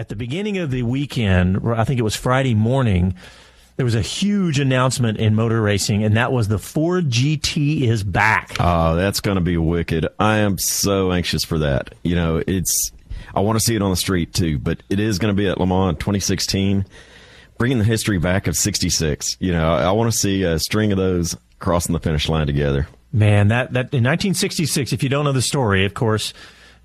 At the beginning of the weekend, I think it was Friday morning, there was a huge announcement in motor racing, and that was the Ford GT is back. Oh, that's going to be wicked. I am so anxious for that. You know, it's, I want to see it on the street too, but it is going to be at Le Mans 2016, bringing the history back of 66. You know, I want to see a string of those crossing the finish line together. Man, that, that in 1966, if you don't know the story, of course,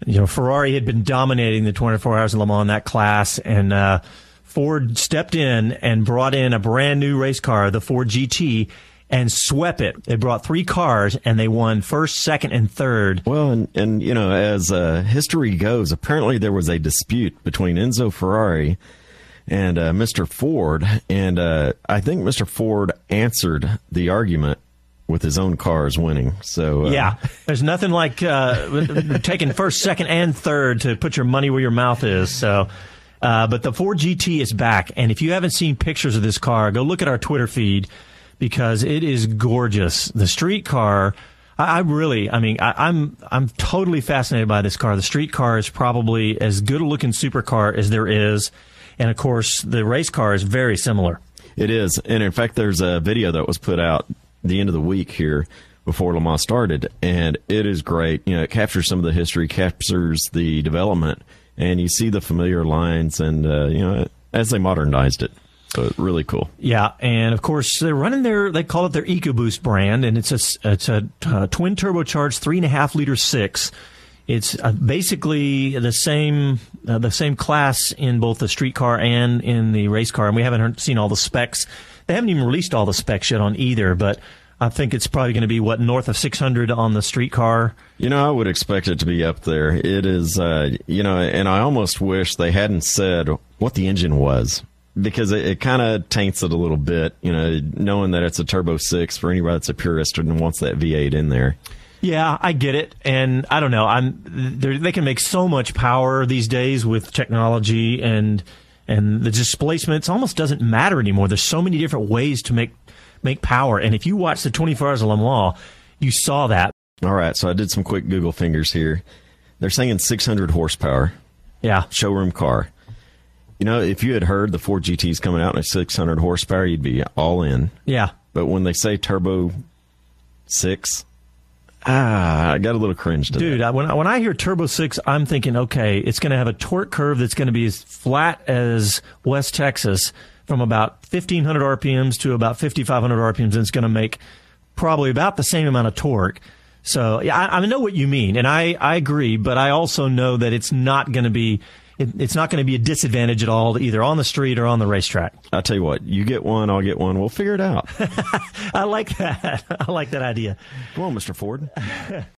you know, Ferrari had been dominating the 24 hours of Le Mans in that class, and uh, Ford stepped in and brought in a brand new race car, the Ford GT, and swept it. They brought three cars, and they won first, second, and third. Well, and, and you know, as uh, history goes, apparently there was a dispute between Enzo Ferrari and uh, Mr. Ford, and uh, I think Mr. Ford answered the argument with his own cars winning. So uh, yeah, there's nothing like uh, taking first, second, and third to put your money where your mouth is. So. Uh, but the Ford GT is back, and if you haven't seen pictures of this car, go look at our Twitter feed because it is gorgeous. The street car, I, I really, I mean, I, I'm I'm totally fascinated by this car. The street car is probably as good a looking supercar as there is, and of course, the race car is very similar. It is, and in fact, there's a video that was put out the end of the week here before Le Mans started, and it is great. You know, it captures some of the history, captures the development, and you see the familiar lines, and uh, you know, as they modernized it. So really cool. Yeah, and of course they're running their they call it their EcoBoost brand, and it's a it's a, a twin turbocharged three and a half liter six. It's uh, basically the same uh, the same class in both the street car and in the race car, and we haven't heard, seen all the specs they haven't even released all the specs yet on either, but I think it's probably going to be what north of 600 on the streetcar. You know, I would expect it to be up there. It is, uh, you know, and I almost wish they hadn't said what the engine was because it, it kind of taints it a little bit. You know, knowing that it's a turbo six for anybody that's a purist and wants that V8 in there. Yeah, I get it, and I don't know. I'm they can make so much power these days with technology and and the displacements almost doesn't matter anymore. There's so many different ways to make make power, and if you watch the 24 Hours of Le Mans, you saw that. All right, so I did some quick Google fingers here. They're saying 600 horsepower. Yeah, showroom car. You know, if you had heard the Ford GTs coming out at 600 horsepower, you'd be all in. Yeah. But when they say turbo six, Ah, I got a little cringe to Dude, when I, when I hear Turbo 6, I'm thinking, okay, it's going to have a torque curve that's going to be as flat as West Texas from about 1500 RPMs to about 5500 RPMs, and it's going to make probably about the same amount of torque. So, yeah, I, I know what you mean, and I, I agree, but I also know that it's not going to be it, it's not going to be a disadvantage at all, either on the street or on the racetrack. I'll tell you what, you get one, I'll get one. We'll figure it out. I like that. I like that idea. Come on, Mr. Ford.